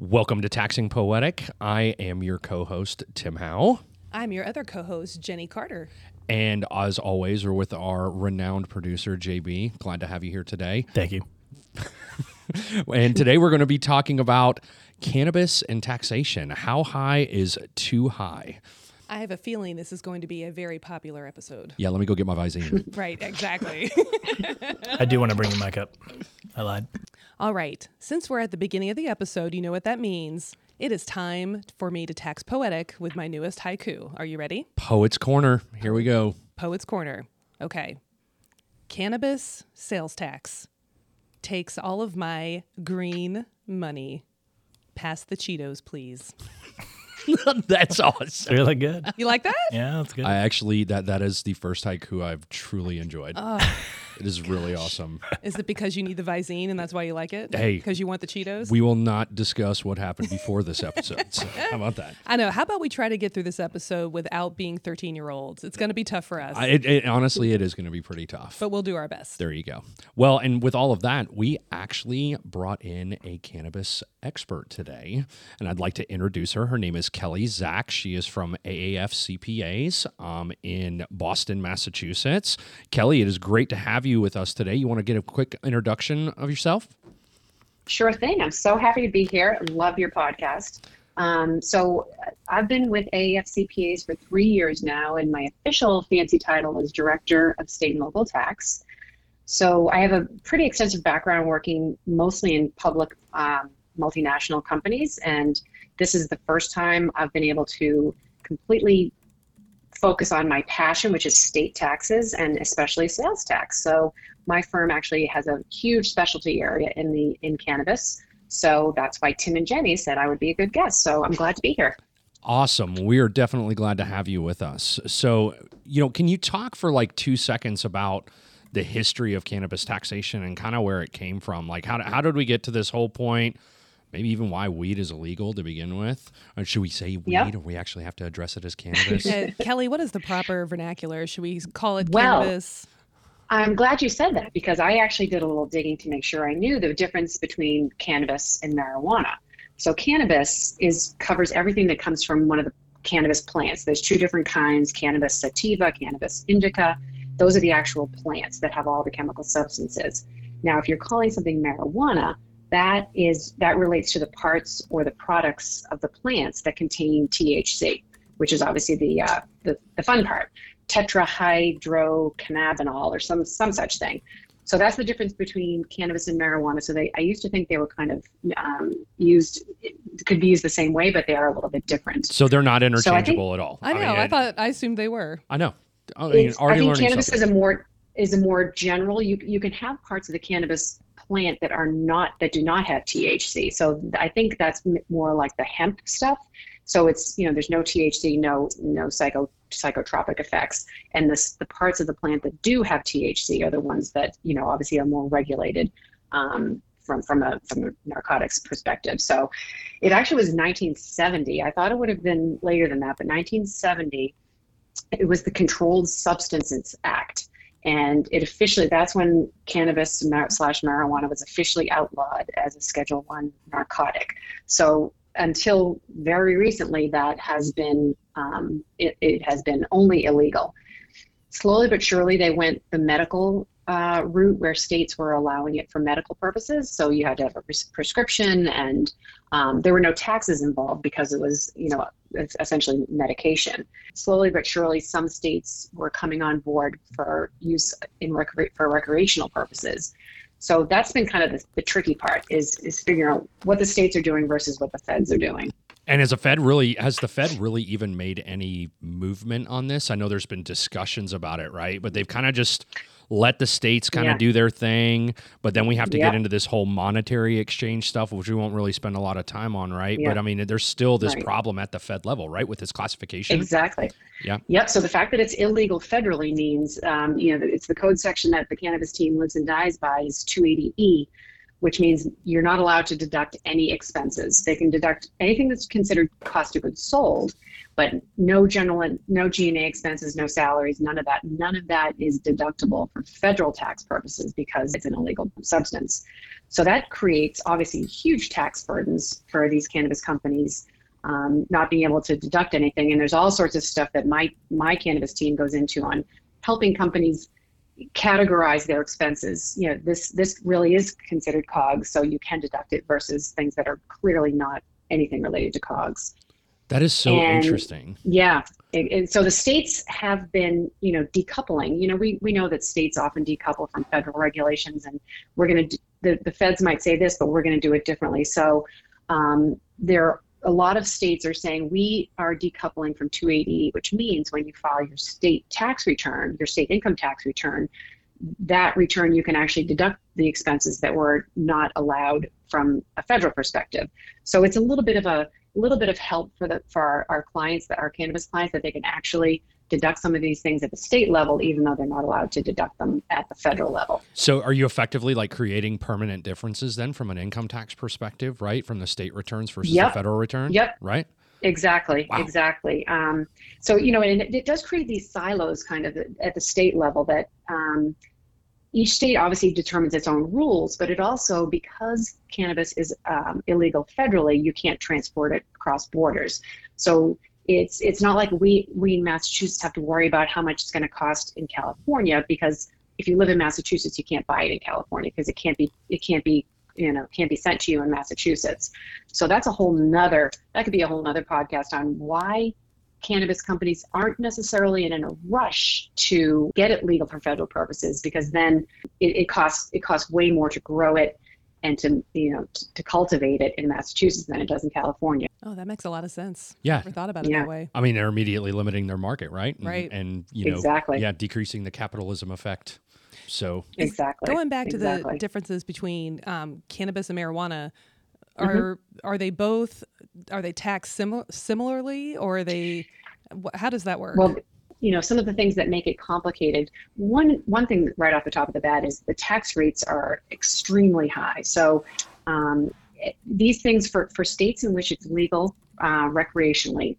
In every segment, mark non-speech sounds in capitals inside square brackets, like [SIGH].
Welcome to Taxing Poetic. I am your co host, Tim Howe. I'm your other co host, Jenny Carter. And as always, we're with our renowned producer, JB. Glad to have you here today. Thank you. [LAUGHS] and today we're going to be talking about cannabis and taxation. How high is too high? I have a feeling this is going to be a very popular episode. Yeah, let me go get my Visine. [LAUGHS] right, exactly. I do want to bring the mic up. I lied. All right. Since we're at the beginning of the episode, you know what that means. It is time for me to tax poetic with my newest haiku. Are you ready? Poet's Corner. Here we go. Poet's Corner. Okay. Cannabis sales tax takes all of my green money. Pass the Cheetos, please. [LAUGHS] [LAUGHS] that's awesome. Really good. You like that? Yeah, that's good. I actually that that is the first haiku I've truly enjoyed. Oh. It is really awesome. Is it because you need the Visine and that's why you like it? Hey. Because you want the Cheetos? We will not discuss what happened before this episode. So how about that? [LAUGHS] I know. How about we try to get through this episode without being 13 year olds? It's going to be tough for us, I, it, it, honestly, it is going to be pretty tough. but we'll do our best. There you go. Well, and with all of that, we actually brought in a cannabis expert today, and I'd like to introduce her. Her name is Kelly Zach. She is from AAF CPAs um, in Boston, Massachusetts. Kelly, it is great to have you with us today. You want to get a quick introduction of yourself? Sure thing. I'm so happy to be here. Love your podcast. Um, so I've been with AAF CPAs for three years now, and my official fancy title is Director of State and Local Tax. So I have a pretty extensive background working mostly in public um, multinational companies, and this is the first time I've been able to completely focus on my passion, which is state taxes and especially sales tax. So my firm actually has a huge specialty area in the in cannabis. So that's why Tim and Jenny said I would be a good guest. So I'm glad to be here. Awesome. We are definitely glad to have you with us. So, you know, can you talk for like two seconds about the history of cannabis taxation and kind of where it came from? Like, how, how did we get to this whole point? Maybe even why weed is illegal to begin with? Or should we say weed Yep. or we actually have to address it as [LAUGHS] cannabis? Uh, Kelly, what is the proper vernacular? Should we call it Well, cannabis? I'm glad you said that because I actually did a little digging to make sure I knew the difference between cannabis and marijuana. So cannabis is covers everything that comes from one of the cannabis plants. There's two different kinds, cannabis sativa, cannabis indica. Those are the actual plants that have all the chemical substances. Now, if you're calling something marijuana, that is that relates to the parts or the products of the plants that contain THC, which is obviously the uh, the, the fun part tetrahydrocannabinol or some some such thing. So that's the difference between cannabis and marijuana. So they, I used to think they were kind of um, used, could be used the same way, but they are a little bit different. so they're not So think- interchangeable at all. I know. mean, I, thought I assumed they were. I know. I mean, I think cannabis something. is a more is a more general. You you can have parts of the cannabis plant that are not that do not have THC. So I think that's more like the hemp stuff. So it's you know there's no THC, no no psycho psychotropic effects, and this the parts of the plant that do have THC are the ones that you know obviously are more regulated. Um, from from a from a narcotics perspective, so it actually was 1970. I thought it would have been later than that, but 1970 it was the Controlled Substances Act. And it officially, that's when cannabis slash marijuana was officially outlawed as a Schedule One narcotic. So until very recently, that has been, um, it, it has been only illegal. Slowly but surely, they went the medical uh, route where states were allowing it for medical purposes. So you had to have a pres- prescription, and um, there were no taxes involved because it was, you know, essentially medication. Slowly but surely, some states were coming on board for use in recre- for recreational purposes. So that's been kind of the, the tricky part is is figuring out what the states are doing versus what the feds are doing. And has the Fed really has the Fed really even made any movement on this? I know there's been discussions about it, right? But they've kind of just let the states kind of Yeah. do their thing, but then we have to Yeah. get into this whole monetary exchange stuff, which we won't really spend a lot of time on, right? Yeah. But I mean, there's still this Right. problem at the Fed level, right, with this classification. Exactly. Yeah. Yep. So the fact that it's illegal federally means, um, you know, it's the code section that the cannabis team lives and dies by is 280E, which means you're not allowed to deduct any expenses. They can deduct anything that's considered cost of goods sold, but no general, no G&A expenses, no salaries, none of that. None of that is deductible for federal tax purposes because it's an illegal substance. So that creates obviously huge tax burdens for these cannabis companies. Um, not being able to deduct anything, and there's all sorts of stuff that my my cannabis team goes into on helping companies categorize their expenses. You know, this this really is considered COGS, so you can deduct it versus things that are clearly not anything related to COGS. That is so and, interesting. Yeah. And so the states have been, you know, decoupling. You know, we, we know that states often decouple from federal regulations, and we're going to, the, the feds might say this, but we're going to do it differently. So um, there a lot of states are saying we are decoupling from 280, which means when you file your state tax return, your state income tax return, that return you can actually deduct the expenses that were not allowed from a federal perspective. So it's a little bit of a little bit of help for the for our, our clients that our cannabis clients that they can actually deduct some of these things at the state level, even though they're not allowed to deduct them at the federal level. So, are you effectively like creating permanent differences then from an income tax perspective, right? From the state returns versus yep. the federal return? Yep. Right? Exactly, wow. exactly. Um, so, you know, and it, it, does create these silos kind of at the state level that um, each state obviously determines its own rules, but it also, because cannabis is um, illegal federally, you can't transport it across borders. So it's it's not like we we in Massachusetts have to worry about how much it's going to cost in California because if you live in Massachusetts, you can't buy it in California because it can't be it can't be you know can't be sent to you in Massachusetts. So that's a whole nother that could be a whole nother podcast on why cannabis companies aren't necessarily in a rush to get it legal for federal purposes because then it, it costs it costs way more to grow it and to you know to, to, cultivate it in Massachusetts than it does in California. Oh, that makes a lot of sense. Yeah, never thought about it yeah. that way. I mean, they're immediately limiting their market, right? And, right. And you know, exactly. Yeah, decreasing the capitalism effect. So exactly. Going back to exactly. the differences between um, cannabis and marijuana, are mm-hmm. are they both are they taxed sim- similarly, or are they? How does that work? Well, you know some of the things that make it complicated. One one thing right off the top of the bat is the tax rates are extremely high. So um, these things for, for states in which it's legal uh, recreationally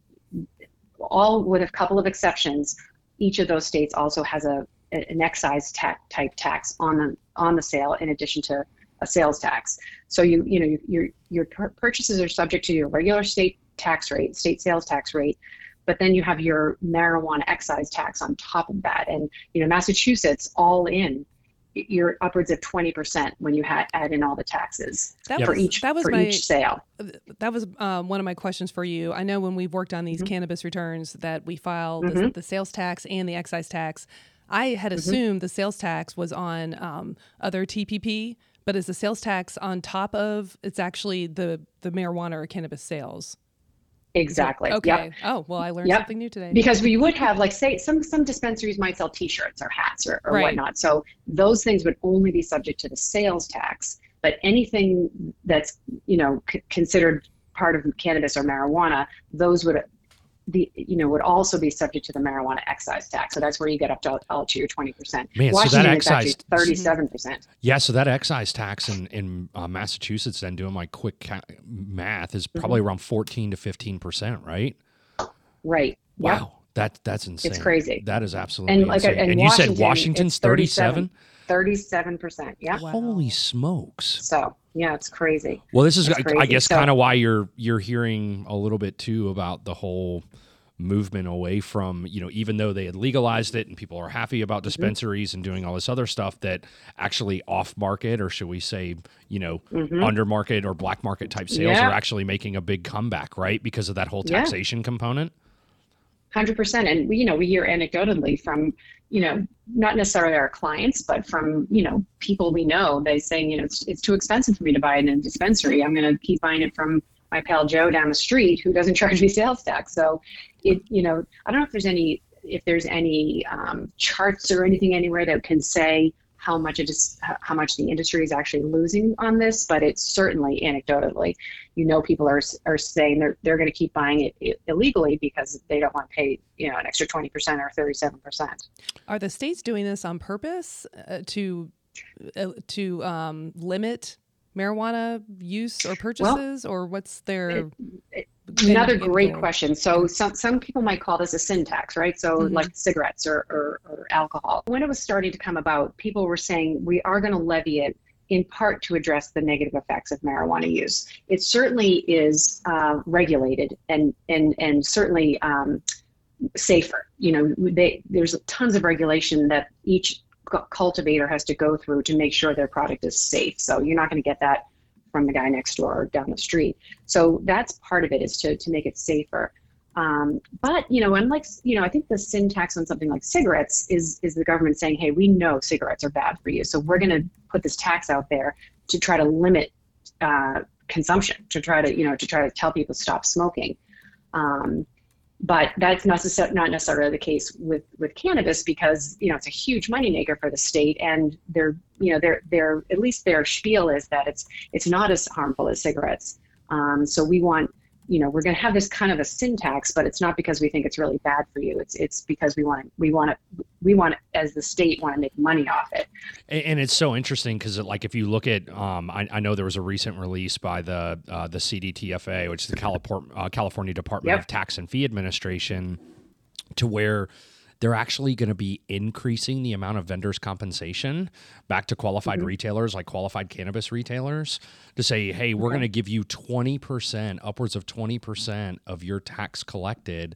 all with a couple of exceptions each of those states also has a an excise tax type tax on the on the sale in addition to a sales tax. So you you know your your purchases are subject to your regular state tax rate state sales tax rate but then you have your marijuana excise tax on top of that. And you know, Massachusetts all in, you're upwards of 20% when you ha- add in all the taxes that for was, each that was for my, each sale. That was um, one of my questions for you. I know when we've worked on these mm-hmm. cannabis returns that we file mm-hmm. the, the, sales tax and the excise tax. I had mm-hmm. assumed mm-hmm. the sales tax was on um, other TPP, but is the sales tax on top of? It's actually the the marijuana or cannabis sales. Exactly. Okay. Yep. Oh, well, I learned yep. something new today. Because we would have, like, say, some some dispensaries might sell T-shirts or hats or, or right. whatnot. So those things would only be subject to the sales tax. But anything that's you know c- considered part of cannabis or marijuana, those would the you know would also be subject to the marijuana excise tax. So that's where you get up to, up to your twenty percent. Man, Washington so that excise thirty seven percent. Yeah, so that excise tax in in uh, Massachusetts, then doing my quick ca- math, is probably mm-hmm. around fourteen to fifteen percent, right? Right. Wow. Yep. That that's insane. It's crazy. That is absolutely and like, insane. And, and you said Washington's thirty seven. Thirty-seven percent. Yeah. Wow. Holy smokes! So yeah, it's crazy. Well, this is I, I, guess so, kind of why you're you're hearing a little bit too about the whole movement away from you know even though they had legalized it and people are happy about mm-hmm. dispensaries mm-hmm. and doing all this other stuff that actually off market or should we say you know mm-hmm. under market or black market type sales yeah. are actually making a big comeback right because of that whole taxation yeah. component 100% and we you know we hear anecdotally from you know not necessarily our clients but from you know people we know they saying you know it's, it's too expensive for me to buy it in a dispensary. I'm going to keep buying it from my pal joe down the street who doesn't [LAUGHS] charge me sales tax. So it you know i don't know if there's any if there's any um, charts or anything anywhere that can say how much it is how much the industry is actually losing on this but it's certainly anecdotally you know people are are saying they're they're going to keep buying it illegally because they don't want to pay you know an extra 20% or 37% are the states doing this on purpose uh, to uh, to um, limit marijuana use or purchases, well, or what's their? It, another great question. So some some people might call this a sin tax, right? So mm-hmm. like cigarettes or, or, or alcohol. When it was starting to come about, people were saying we are going to levy it in part to address the negative effects of marijuana use. It certainly is uh, regulated and and and certainly um, safer. You know, they, there's tons of regulation that each cultivator has to go through to make sure their product is safe. So you're not going to get that from the guy next door or down the street. So that's part of it is to, to make it safer. Um, but you know, unlike you know, I think the sin tax on something like cigarettes is is the government saying, hey, we know cigarettes are bad for you, so we're going to put this tax out there to try to limit uh, consumption, to try to you know, to try to tell people to stop smoking. Um, but that's necessar- not necessarily the case with, with cannabis because you know it's a huge moneymaker for the state, and they're you know they're they're at least their spiel is that it's it's not as harmful as cigarettes. Um, so we want you know we're going to have this kind of a sin tax but it's not because we think it's really bad for you it's it's because we want to we want to we want as the state want to make money off it and, and it's so interesting because like if you look at um, I, I, know there was a recent release by the uh, the cdtfa which is the California, uh, california department yep. of tax and fee administration to where they're actually going to be increasing the amount of vendors' compensation back to qualified mm-hmm. retailers, like qualified cannabis retailers, to say, hey, we're okay. going to give you 20%, upwards of 20% of your tax collected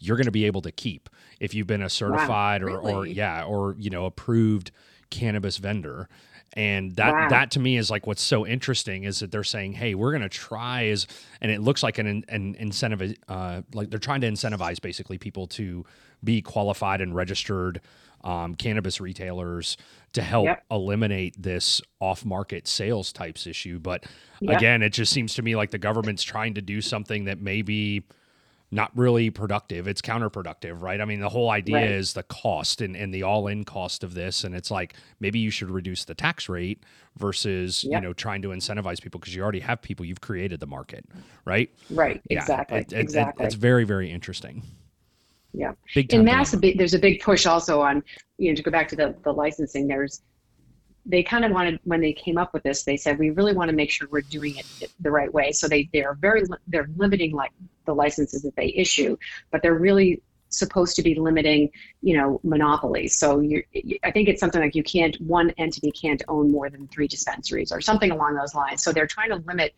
you're going to be able to keep if you've been a certified wow, really? or, or yeah or you know approved cannabis vendor and that wow. that to me is like what's so interesting is that they're saying hey we're going to try as and it looks like an, an incentive uh, like they're trying to incentivize basically people to be qualified and registered um, cannabis retailers to help yep. eliminate this off-market sales types issue. But yep. again, it just seems to me like the government's trying to do something that maybe not really productive. It's counterproductive, right? I mean, the whole idea right. is the cost and, and the all-in cost of this. And it's like maybe you should reduce the tax rate versus, yep. you know, trying to incentivize people because you already have people, you've created the market, right? Right. Yeah. Exactly. It, it, exactly. It, it's very, very interesting. Yeah. In Mass, a big, there's a big push also on, you know, to go back to the, the licensing, there's, they kind of wanted, when they came up with this, they said, we really want to make sure we're doing it the right way. So they, they're very, they're limiting like the licenses that they issue, but they're really supposed to be limiting, you know, monopolies. So you, I think it's something like you can't, one entity can't own more than three dispensaries or something along those lines. So they're trying to limit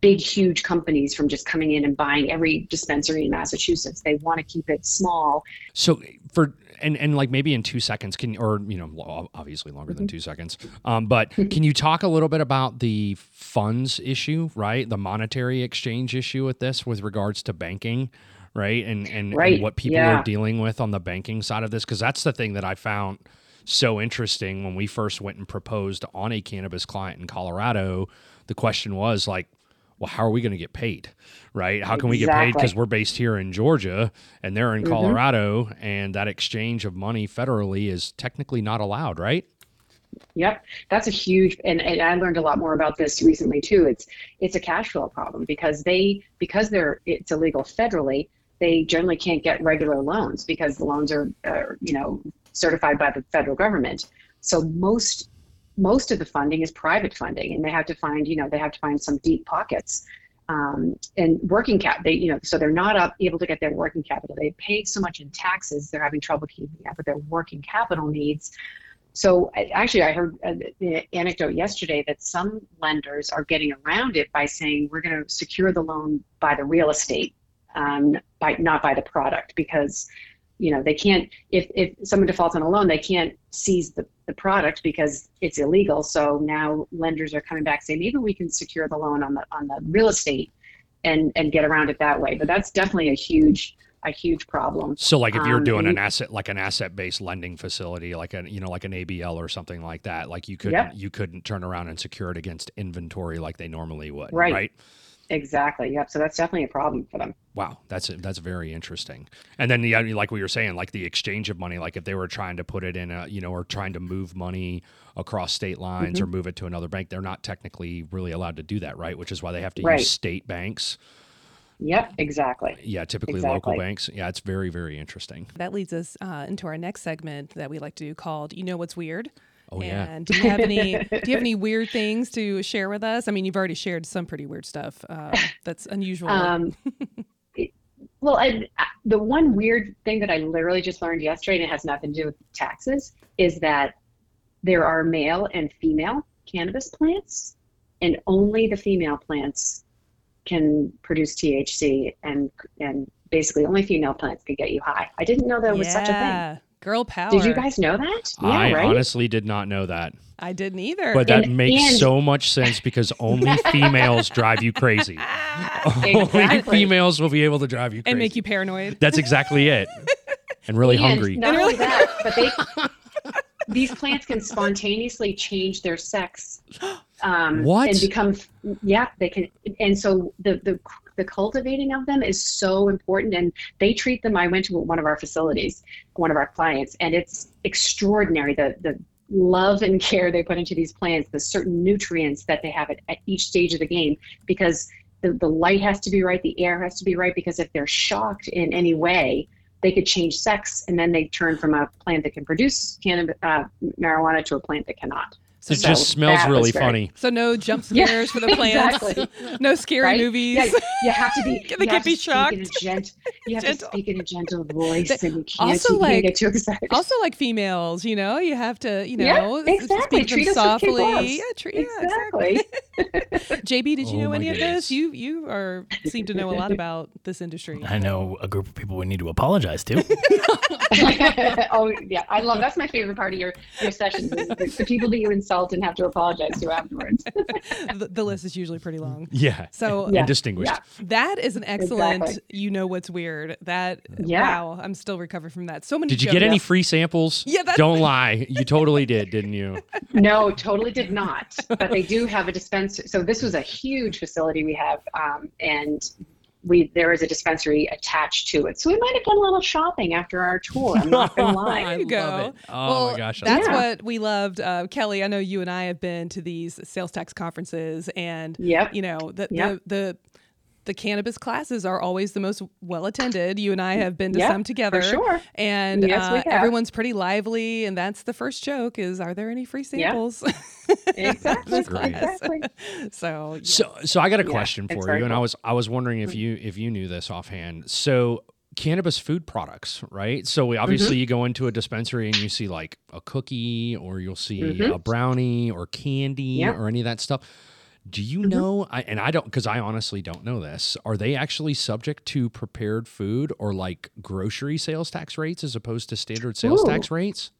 big, huge companies from just coming in and buying every dispensary in Massachusetts. They want to keep it small. So for and and like maybe in two seconds can or you know obviously longer mm-hmm. than two seconds um, but [LAUGHS] can you talk a little bit about the funds issue right the monetary exchange issue with this with regards to banking right and and, right. and what people yeah. are dealing with on the banking side of this because that's the thing that i found so interesting when we first went and proposed on a cannabis client in colorado the question was like well, how are we going to get paid? Right? How can exactly. we get paid? Because we're based here in Georgia and they're in mm-hmm. Colorado, and that exchange of money federally is technically not allowed, right? Yep, that's a huge, and, and I learned a lot more about this recently too. It's it's a cash flow problem because they because they're it's illegal federally. They generally can't get regular loans because the loans are, are you know certified by the federal government. So most most of the funding is private funding, and they have to find, you know, they have to find some deep pockets. Um, and working cap, they, you know, so they're not up, able to get their working capital. They paid so much in taxes, they're having trouble keeping up with their working capital needs. So actually, I heard an anecdote yesterday that some lenders are getting around it by saying we're going to secure the loan by the real estate, um, by not by the product, because you know they can't if if someone defaults on a loan, they can't seize the the product because it's illegal. So now lenders are coming back saying maybe we can secure the loan on the on the real estate and and get around it that way. But that's definitely a huge a huge problem. So like if you're um, doing an asset like an asset based lending facility, like a you know like an ABL or something like that, like you couldn't yep. you couldn't turn around and secure it against inventory like they normally would, right? right? Exactly. Yep. So that's definitely a problem for them. Wow, that's that's very interesting. And then, yeah, like we were saying, like the exchange of money, like if they were trying to put it in a, you know, or trying to move money across state lines mm-hmm. or move it to another bank, they're not technically really allowed to do that, right? Which is why they have to right. use state banks. Yep, exactly. Yeah, typically exactly. local banks. Yeah, it's very, very interesting. That leads us uh, into our next segment that we like to do called "You Know What's Weird." Oh, yeah. Do you have any [LAUGHS] do you have any weird things to share with us? I mean, you've already shared some pretty weird stuff uh, [LAUGHS] that's unusual. Um, [LAUGHS] it- well, I, the one weird thing that I literally just learned yesterday, and it has nothing to do with taxes, is that there are male and female cannabis plants, and only the female plants can produce THC, and and basically only female plants can get you high. I didn't know there was such a thing. Yeah. Girl power. Did you guys know that? Yeah, I right. honestly did not know that. I didn't either. But that And- makes and- so much sense because only [LAUGHS] females drive you crazy. [LAUGHS] Only females will be able to drive you crazy. and make you paranoid. That's exactly it. And really and hungry. Not only that, but they [LAUGHS] these plants can spontaneously change their sex. [GASPS] Um, What? And become yeah, they can. And so the the the cultivating of them is so important, and they treat them. I went to one of our facilities, one of our clients, and it's extraordinary. The the love and [LAUGHS] care they put into these plants, the certain nutrients that they have at, at each stage of the game, because the, the light has to be right, the air has to be right, because if they're shocked in any way, they could change sex and then they turn from a plant that can produce cannabis, uh, marijuana to a plant that cannot. It just smells really very- funny. So no jump Yeah, scares for the plants. exactly. [LAUGHS] No scary Right? movies. Yeah, you have to be. [LAUGHS] They you can't have to be speak In a shocked. gent, [LAUGHS] you have Gentle. to speak in a gentle voice, They- and you can't, also, you can't like- get too excited. Also, like females, you know, you have to, you know, s- exactly. speak to them Treat us with kid softly. Yeah, treat, yeah, exactly. exactly. JB, did you Oh know my any of this? You you are seem to know a lot about this industry. I know a group of people we need to apologize to. oh yeah, I love that's my favorite part of your your sessions. is The, the people that you insult and have to apologize to afterwards. [LAUGHS] the, the list is usually pretty long. Yeah. So Yeah. And distinguished. Yeah. that is an excellent. Exactly. You know what's weird? That Yeah. wow, I'm still recovering from that. So many. Did you jokes. get any free samples? [LAUGHS] Yeah, that's- Don't lie. You totally did, didn't you? [LAUGHS] No, totally did not. But they do have a dispenser. So this was a huge facility we have, um, and we there is a dispensary attached to it. So we might have done a little shopping after our tour. I'm not gonna [LAUGHS] lie. I There you go. love it. Oh well, my gosh. That's Yeah. what we loved. Uh, Kelly, I know you and I have been to these sales tax conferences, and Yep. you know the Yep. the, the the cannabis classes are always the most well attended. You and I have been to Yep, some together, For sure. and Yes, uh, everyone's pretty lively. And that's the first joke: is are there any free Yeah. samples? [LAUGHS] Exactly. Exactly. [LAUGHS] so yeah. So, so I got a Yeah, question for you, and I was I was wondering if you if you knew this offhand. So, cannabis food products, right? So, we, obviously, Mm-hmm. you go into a dispensary and you see like a cookie, or you'll see Mhm. a brownie, or candy, Yep. or any of that stuff. Do you Mm-hmm. know? I, and I don't, because I honestly don't know this. Are they actually subject to prepared food or like grocery sales tax rates as opposed to standard sales Ooh. tax rates?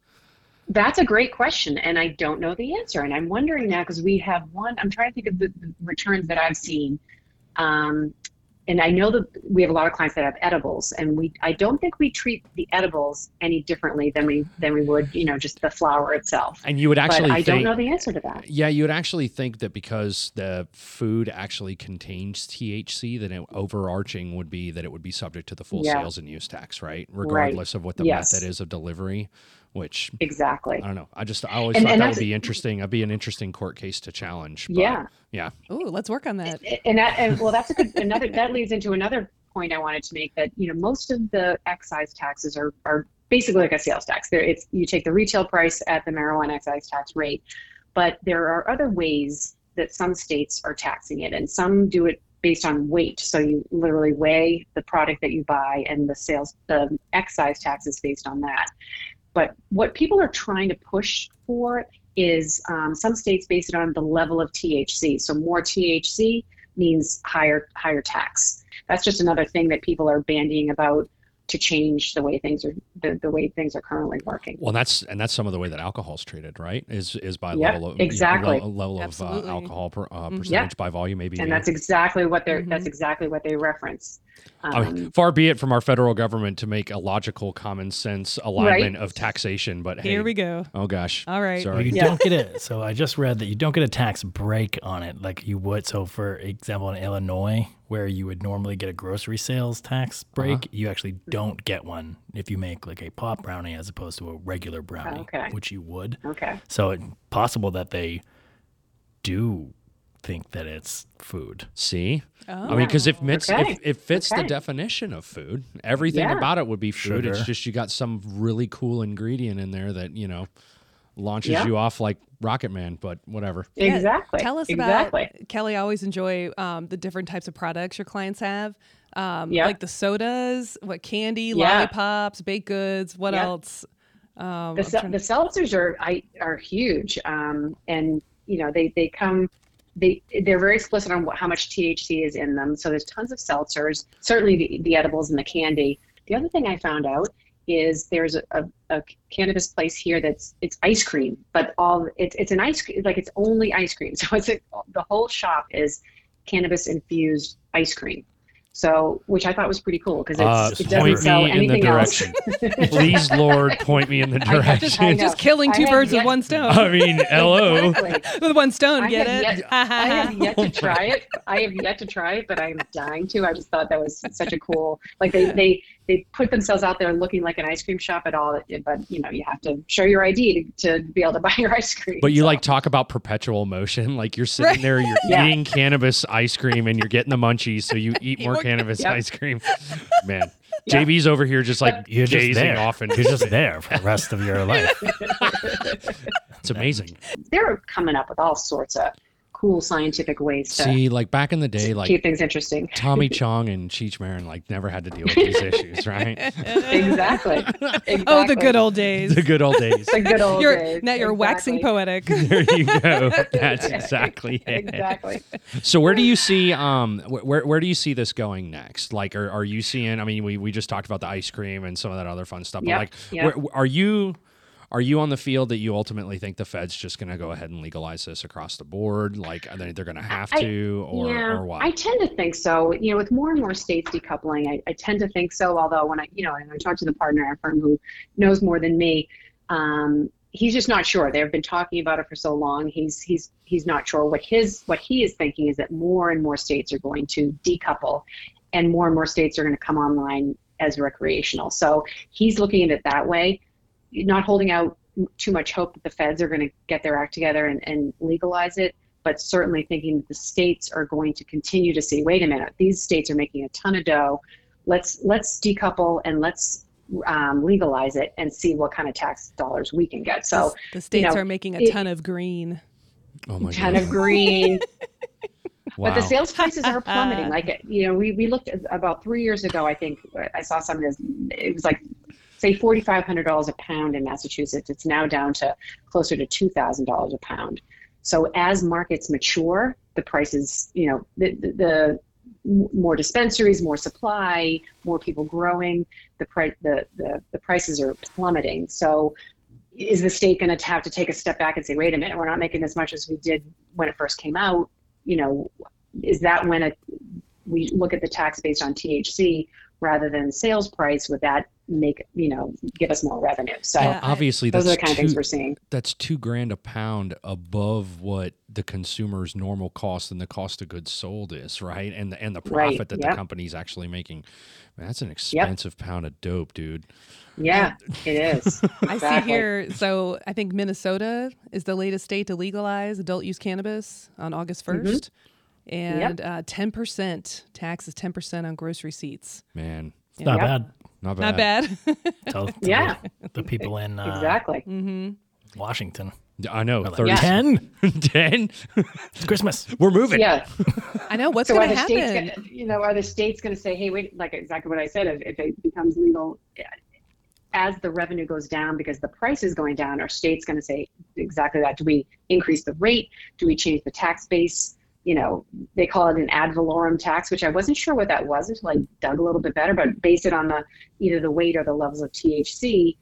That's a great question, and I don't know the answer. And I'm wondering now because we have one. I'm trying to think of the, the returns that I've seen, um, and I know that we have a lot of clients that have edibles, and we I don't think we treat the edibles any differently than we than we would you know just the flower itself. And you would actually but I think, don't know the answer to that. Yeah, you would actually think that because the food actually contains THC, that it, overarching would be that it would be subject to the full Yeah. sales and use tax, right? Regardless of what the Yes. method is of delivery, which Exactly. I don't know. I just I always And- thought and that would be interesting. It'd be an interesting court case to challenge. But, Yeah. yeah. oh, let's work on that. and that and well that's a good another that leads into another point i wanted to make that you know most of the excise taxes are are basically like a sales tax there it's you take the retail price at the marijuana excise tax rate but there are other ways that some states are taxing it and some do it based on weight so you literally weigh the product that you buy and the sales the excise tax is based on that but what people are trying to push for is um, some states base it on the level of THC. So more THC means higher higher tax. That's just another thing that people are bandying about to change the way things are the, the way things are currently working. Well, that's and that's some of the way that alcohol is treated, right? Is is by Yep, level of you know, exactly. le- level of uh, alcohol per, uh, Mhm. percentage by volume, maybe. And that's exactly what they're Mhm. that's exactly what they reference. Um, I mean, far be it from our federal government to make a logical, common sense alignment of taxation, but hey, Here we go. Oh gosh, All right. Well, Sorry. you Yeah. don't get it. So I just read that you don't get a tax break on it like you would. So, for example, in Illinois, where you would normally get a grocery sales tax break, uh-huh. you actually don't get one if you make like a pop brownie as opposed to a regular brownie, Okay. which you would. okay. So it's possible that they do think that it's food. See, Oh. I mean, oh. because if Okay. if it fits the definition of food, everything Yeah. about it would be food. It's just you got some really cool ingredient in there that you know, launches Yeah. you off like Rocket Man, but whatever. Yeah, Exactly. Tell us exactly. about Kelly. I always enjoy um, the different types of products your clients have, um, Yeah. like the sodas, what candy, Yeah. lollipops, baked goods. What Yeah. else? Um, the, I'm sel- trying- the seltzers are I, are huge, um, and you know they they come they they're very explicit on what, how much THC is in them. So there's tons of seltzers, certainly the, the edibles and the candy. The other thing I found out is there's a, a, a cannabis place here that's it's ice cream, but all it's it's an ice cream like it's only ice cream. [LAUGHS] So it's a, the whole shop is cannabis infused ice cream. So which I thought was pretty cool because Uh, it doesn't sell me in the anything else. direction. [LAUGHS] Please, Lord, point me in the [LAUGHS] I- I direction. just- I know. just killing two have birds with one stone. I mean, hello. Exactly. with one stone, I get have it? yet- I have yet to try it. I have yet to try it, but I'm dying to. I just thought that was such a cool. Like they they they put themselves out there looking like an ice cream shop at all, but you know you have to show your ID to, to be able to [LAUGHS] buy your ice cream. But you so. like talk about perpetual motion, like you're sitting Right. there, you're [LAUGHS] Yeah. eating cannabis ice cream, and you're getting the munchies, so you eat more more cannabis Yep. ice cream. [LAUGHS] Man, Yeah. JB's over here just like You're just gazing there. off, and You're just there for the rest of your life. it's amazing. they're coming up with all sorts of cool scientific ways to See, like back in the day, like keep things interesting. Tommy [LAUGHS] Chong and Cheech Marin, like never had to deal with these issues, right? Exactly. [LAUGHS] exactly. Oh, the good old days. The good old days. The good old You're days. now you're waxing poetic. [LAUGHS] there you go. That's exactly it. Exactly. So where do you see um where where do you see this going next? Like are, are you seeing I mean we, we just talked about the ice cream and some of that other fun stuff. But Yep, like yep. where, are you are you on the field that you ultimately think the Fed's just going to go ahead and legalize this across the board? Like are they, they're going to have I- to or yeah, or what? I tend to think so. You know, with more and more states decoupling, I, I tend to think so. Although when I, you know, and I talk to the partner at our firm who knows more than me, um, he's just not sure. They've been talking about it for so long. He's he's he's not sure. What his what he is thinking is that more and more states are going to decouple, and more and more states are going to come online as recreational. So he's looking at it that way, not holding out too much hope that the feds are going to get their act together and, and legalize it but certainly thinking that the states are going to continue to see wait a minute these states are making a ton of dough let's let's decouple and let's um, legalize it and see what kind of tax dollars we can get so the states know, are making a it- ton of green. oh my kind god. of green wow. [LAUGHS] but the sales prices are [LAUGHS] plummeting like you know we, we looked at about three years ago i think i saw something that's it was like say $4500 a pound in massachusetts it's now down to closer to $2000 a pound so as markets mature the prices you know the, the, the more dispensaries more supply more people growing the price the, the, the prices are plummeting so is the state going to have to take a step back and say wait a minute we're not making as much as we did when it first came out you know, is that when it, we look at the tax based on THC rather than sales price? Would that make you know give us more revenue? So Yeah. Obviously, those that's are the kind of things we're seeing. that's two grand a pound above what the consumer's normal cost and the cost of goods sold is, right? And the and the Right, profit that the company's actually making. Man, that's an expensive pound of dope, dude. Yeah, [LAUGHS] it is. I see here. So I think Minnesota is the latest state to legalize adult use cannabis on August 1st. And uh, 10% tax is 10% on gross receipts. Man, It's not Yep. bad. Not bad. Not bad. [LAUGHS] Tell tell Yeah. the, the people in uh, Exactly. mm-hmm. Washington. I know. Like, Thirty Yeah. Ten. [LAUGHS] ten. It's Christmas. We're moving. Yeah. I know. What's so going to the states happen? going to, you know, are the states going to say, hey, wait, like exactly what I said, if, if it becomes legal, as the revenue goes down because the price is going down, are states going to say exactly that? Do we increase the rate? Do we change the tax base? You know, they call it an ad valorem tax, which I wasn't sure what that was until I dug a little bit better, but base it on the either the weight or the levels of THC t-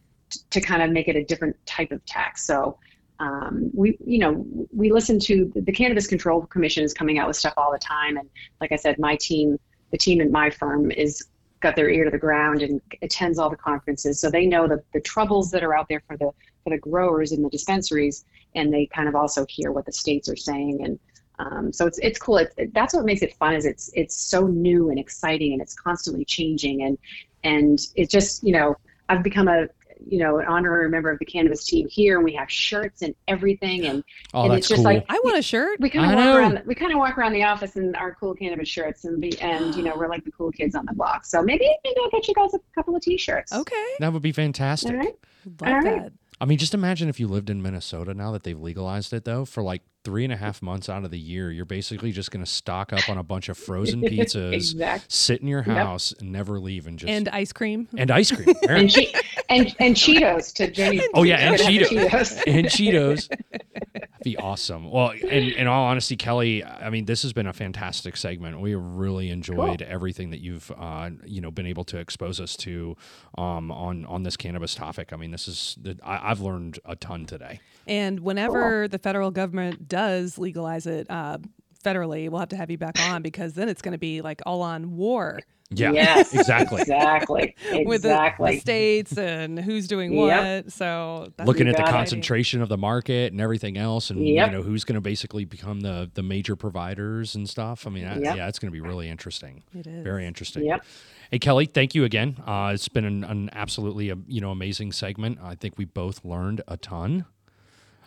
to kind of make it a different type of tax. So um, we, you know, we listen to the Cannabis Control Commission is coming out with stuff all the time, and like I said, my team, the team in my firm, is got their ear to the ground and attends all the conferences, so they know the, the troubles that are out there for the for the growers in the dispensaries, and they kind of also hear what the states are saying, and um, so it's it's cool. It's, that's what makes it fun is it's it's so new and exciting, and it's constantly changing, and and it just you know I've become a you know an honorary member of the cannabis team here, and we have shirts and everything, and Oh, And that's it's just cool. like- I want a shirt. we kind of walk around. We kind of walk around the office in our cool cannabis shirts, and be and you know we're like the cool kids on the block. So maybe maybe I'll get you guys a couple of t-shirts. Okay. that would be fantastic. All right. Love All right. that. I mean, just imagine if you lived in Minnesota now that they've legalized it, though, for like three and a half months out of the year, you're basically just going to stock up on a bunch of frozen [LAUGHS] pizzas, Exact- sit in your house, and never leave, and just And ice cream. and ice cream [LAUGHS] And, che- and and Cheetos to Jenny's. Oh, yeah, and point. Cheetos. and Cheetos. [LAUGHS] That'd be awesome. Well, in, in all honesty, Kelly, I mean, this has been a fantastic segment. We really enjoyed everything that you've, uh, you know, been able to expose us to um, on on this cannabis topic. I mean, this is I, I've learned a ton today. And whenever the federal government does legalize it uh, federally, we'll have to have you back on because then it's going to be like all on war Yeah, Yes, exactly. Exactly. with the, the Exactly. states and who's doing Yep. what. So Looking at the got it. concentration of the market and everything else, and Yep. you know who's going to basically become the the major providers and stuff. I mean, I- Yep. yeah, it's going to be really interesting. It is. Very interesting. Yep. Hey Kelly, thank you again. Uh, it's been an, an absolutely uh, you know amazing segment. I think we both learned a ton.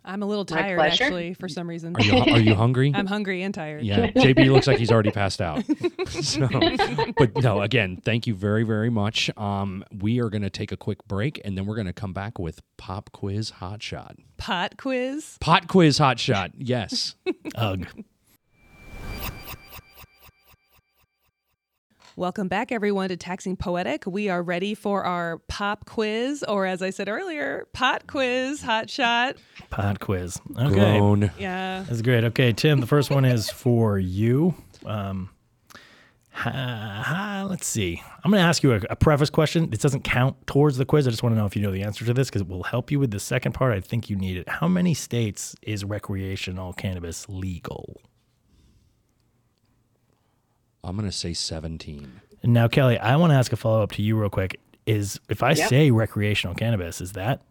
I'm a little tired actually for some reason. Are you are you hungry? [LAUGHS] I'm hungry and tired. yeah, [LAUGHS] JB looks like he's already passed out. [LAUGHS] so, but no, again, thank you very very much. Um, we are going to take a quick break and then we're going to come back with pop quiz hot shot. Pot quiz. Pot quiz hot shot. Yes. Ugh. Welcome back, everyone, to Taxing Poetic. We are ready for our pop quiz, or as I said earlier, pot quiz, hot shot. Pot quiz. Okay. Grown. Yeah. That's great. Okay, Tim, the first one is for you. Um, ha, ha, let's see. I'm going to ask you a, a preface question. This doesn't count towards the quiz. I just want to know if you know the answer to this because it will help you with the second part. I think you need it. How many states is recreational cannabis legal? I'm going to say 17. Now, Kelly, I want to ask a follow up to you real quick. Is if I Yep. say recreational cannabis, is that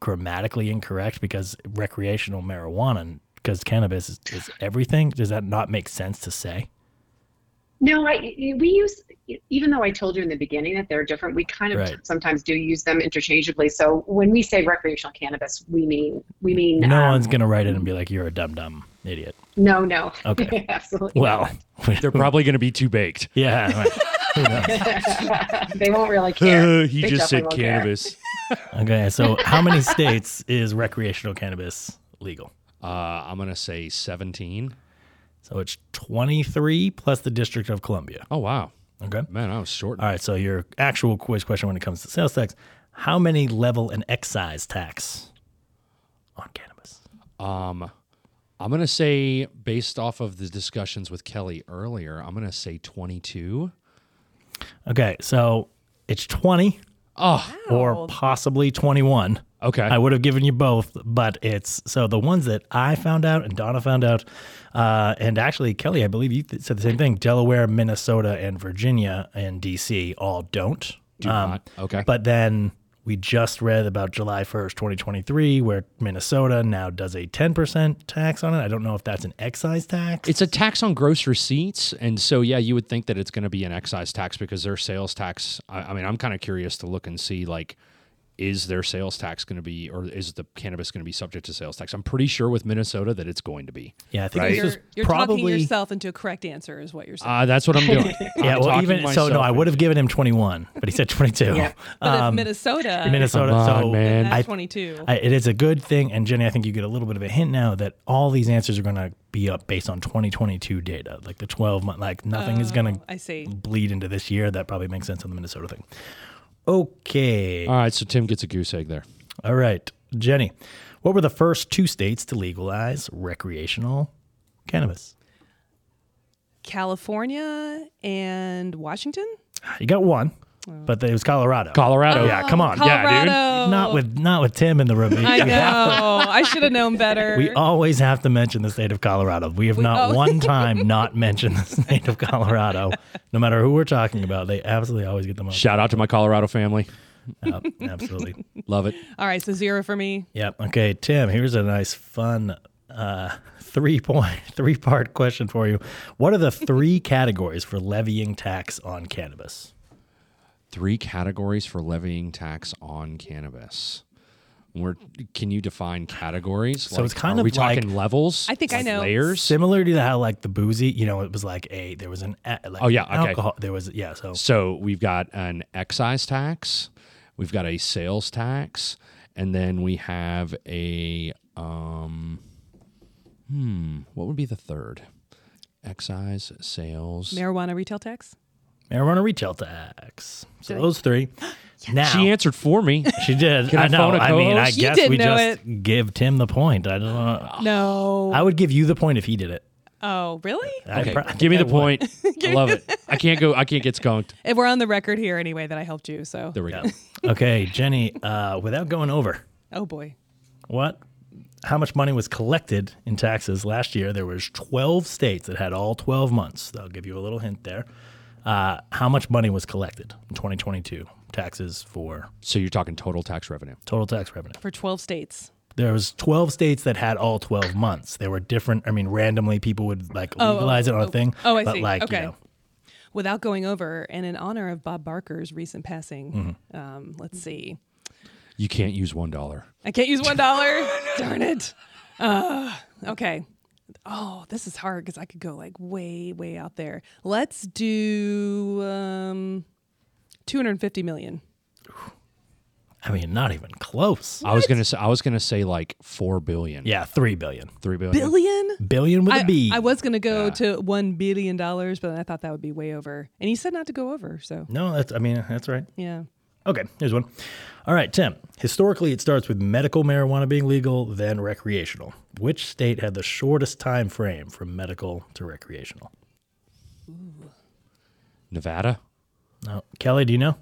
grammatically incorrect? Because recreational marijuana, because cannabis is, is everything. Does that not make sense to say? No, I we use even though I told you in the beginning that they're different, we kind of Right. sometimes do use them interchangeably. So when we say recreational cannabis, we mean we mean No um, one's gonna write it and be like, "You're a dumb dumb idiot." no, no. Okay. [LAUGHS] Absolutely. Well, They're probably going to be too baked. [LAUGHS] yeah. right. Who knows? not. [LAUGHS] they won't really care. he They just said definitely won't care. cannabis. Okay, so how many states is recreational cannabis legal? Uh, I'm going to say 17. So it's 23 plus the District of Columbia. Oh, wow. Okay. Man, I was short. All right. So your actual quiz question when it comes to sales tax: How many level and excise tax on cannabis? Um, I'm going to say, based off of the discussions with Kelly earlier, I'm going to say 22. Okay, so it's 20 Oh, or possibly 21. Okay. I would have given you both, but it's so the ones that I found out and Donna found out, uh, and actually Kelly, I believe you th- said the same thing. Delaware, Minnesota, and Virginia and DC all don't. Do Um, not. Okay. But then we just read about July 1st, 2023, where Minnesota now does a 10% tax on it. I don't know if that's an excise tax. It's a tax on gross receipts, and so yeah, you would think that it's going to be an excise tax because their sales tax. I, I mean, I'm kind of curious to look and see like, is their sales tax going to be, or is the cannabis going to be subject to sales tax? I'm pretty sure with Minnesota that it's going to be. yeah, I think Right. You're, you're talking probably. yourself into a correct answer, is what you're saying. Uh, that's what I'm doing. [LAUGHS] yeah, I'm well, even so, no, I would have given him 21, but he said 22. Yeah. but um, Minnesota, Minnesota, Come on, so man. that's I- 22. I, it is a good thing, and Jenny, I think you get a little bit of a hint now that all these answers are going to be up based on 2022 data, like the 12 month, like nothing is going Oh, to bleed into this year. That probably makes sense on the Minnesota thing. Okay, All right, so Tim gets a goose egg there. all right, Jenny, what were the first two states to legalize recreational cannabis? California and Washington. You got one, but it was Colorado. Colorado. yeah, come on, yeah, dude. Not with not with Tim in the room. I [LAUGHS] know. [LAUGHS] I should have known better. We always have to mention the state of Colorado. We have not oh. one [LAUGHS] time not mentioned the state of Colorado. No matter who we're talking about, they absolutely always get the most. Shout out to my Colorado family. Yep, absolutely. Love it. All right, so zero for me. Yep. Okay, Tim. Here's a nice, fun uh, three point, three part question for you. What are the three categories for levying tax on cannabis? Three categories for levying tax on cannabis. Where can you define categories? So it's kind are of we like- talking levels? I think I know. layers. Similar to how like the boozy, you know, it was like a there was an like Oh, yeah, okay. alcohol. There was yeah. So So we've got an excise tax, we've got a sales tax, and then we have a um, hmm, what would be the third? Excise, sales. Marijuana retail tax. Marijuana retail tax. So Did I- those three. [GASPS] [GASPS] Now She answered for me. [LAUGHS] she did. Can I know. phone a I mean, I co-host? You guess did we know just give Tim the point. I don't know. [SIGHS] No. I would give you the point if he did it. oh, really? I Okay, pro- give me the [LAUGHS] point. [LAUGHS] I love it. I can't go. I can't get skunked. If we're on the record here anyway that I helped you, so. There we go. Okay, Jenny. Uh, without going over, Oh boy. what? How much money was collected in taxes last year? There was 12 states that had all 12 months. I'll give you a little hint there. Uh, how much money was collected in 2022? Taxes for So you're talking total tax revenue. total tax revenue. For 12 states. There was 12 states that had all 12 months. There were different. I mean, randomly people would like Oh, legalize it on oh, a thing. oh, I but see. like, Okay. you know, Without going over, and in honor of Bob Barker's recent passing, Mm-hmm. um, let's see. You can't use one dollar. I can't use one dollar. Darn it. Uh, okay. Oh, this is hard because I could go like way, way out there. Let's do um, 250 million. I mean, not even close. I was gonna say. I was gonna say like four billion. Yeah, 3 billion. Three billion. Billion? Billion with a I, B. I was going to go to $1 billion, but I thought that would be way over. And he said not to go over. So, No, that's, I mean, that's right. yeah. Okay, here's one. All right, Tim. Historically, it starts with medical marijuana being legal, then recreational. Which state had the shortest time frame from medical to recreational? Nevada. No. Kelly, do you know?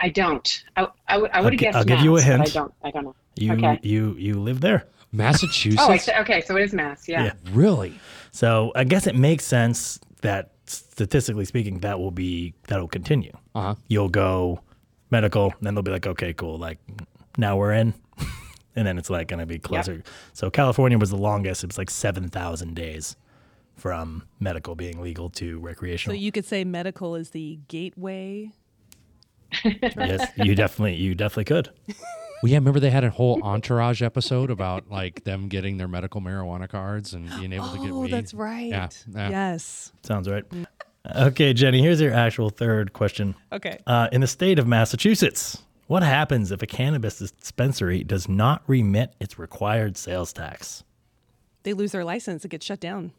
I don't. I, I would I would have gi- guessed I'll give you a hint. I don't. I don't know. You Okay. you you live there. Massachusetts. Oh, I okay. So it is Mass. Yeah. Yeah. really? So I guess it makes sense that statistically speaking, that will be that'll continue. Uh huh. You'll go medical, and then they'll be like, okay, cool, like now we're in, [LAUGHS] and then it's like gonna be closer. So California was the longest; it was like seven thousand days from medical being legal to recreational. So you could say medical is the gateway. [LAUGHS] yes, you definitely you definitely could. [LAUGHS] Well, yeah. Remember they had a whole entourage episode about like them getting their medical marijuana cards and being able to get [GASPS] Oh, weed. that's right. Yeah, yeah. Yes. Sounds right. Okay, Jenny, here's your actual third question. Okay. Uh, in the state of Massachusetts, what happens if a cannabis dispensary does not remit its required sales tax? They lose their license. It gets shut down.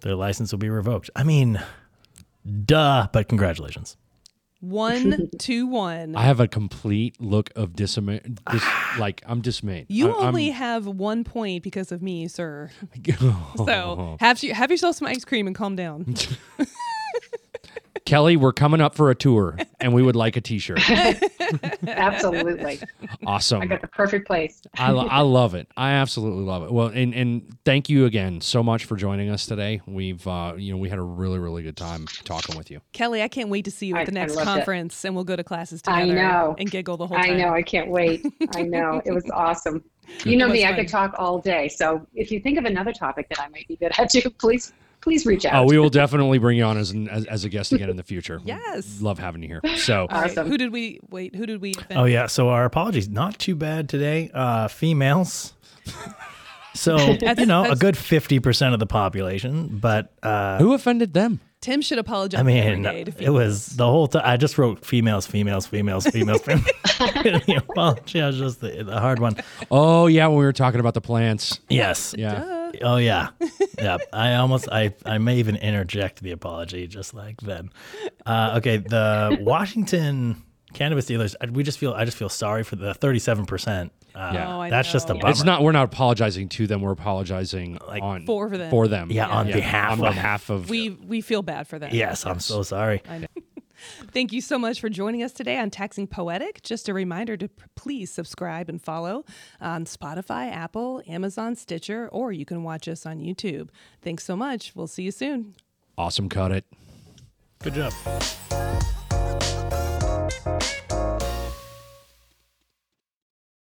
Their license will be revoked. I mean, duh, but congratulations. One, [LAUGHS] two, one. I have a complete look of dismay. Dis- [SIGHS] like I'm dismayed. You I- I'm- only have one point because of me, sir. [LAUGHS] So have you have yourself some ice cream and calm down. [LAUGHS] Kelly, we're coming up for a tour, and we would like a T-shirt. [LAUGHS] Absolutely. Awesome. I got the perfect place. I, I love it. I [LAUGHS] absolutely love it. Well, and and thank you again so much for joining us today. We've uh, you know we had a really really good time talking with you. Kelly, I can't wait to see you I- at the I next loved it. conference and we'll go to classes together I together know. and giggle the whole time. I know. I can't wait. I know. It was [LAUGHS] awesome. You know It was me. I could talk all day. So if you think of another topic that I might be good at, too, please please reach out. Oh, we will definitely bring you on as, an, as as a guest again in the future. [LAUGHS] Yes. love having you here. So All right, Awesome. Who did we wait? Who did we? offend? Oh yeah, so our apologies. Not too bad today. Uh, females. [LAUGHS] So [LAUGHS] you know, a good fifty percent of the population, but uh, who offended them? Tim should apologize. I mean, to it was the whole time. I just wrote females, females, females, females. females. the apology was just the, the hard one. Oh yeah, when we were talking about the plants. Yes. Yeah. Oh yeah. yeah. I almost I I may even interject the apology just like then. Uh, okay, the Washington cannabis dealers. I- We just feel I just feel sorry for the thirty-seven percent. Uh, Yeah. Oh, I that's just a know. bummer. It's not. We're not apologizing to them. We're apologizing on For them. For them. Yeah, on behalf on of- behalf of. We we feel bad for that. Yes, I'm so sorry. Thank you so much for joining us today on Taxing Poetic. Just a reminder to p- please subscribe and follow on Spotify, Apple, Amazon, Stitcher, or you can watch us on YouTube. Thanks so much. We'll see you soon. Awesome. Cut it. Good job.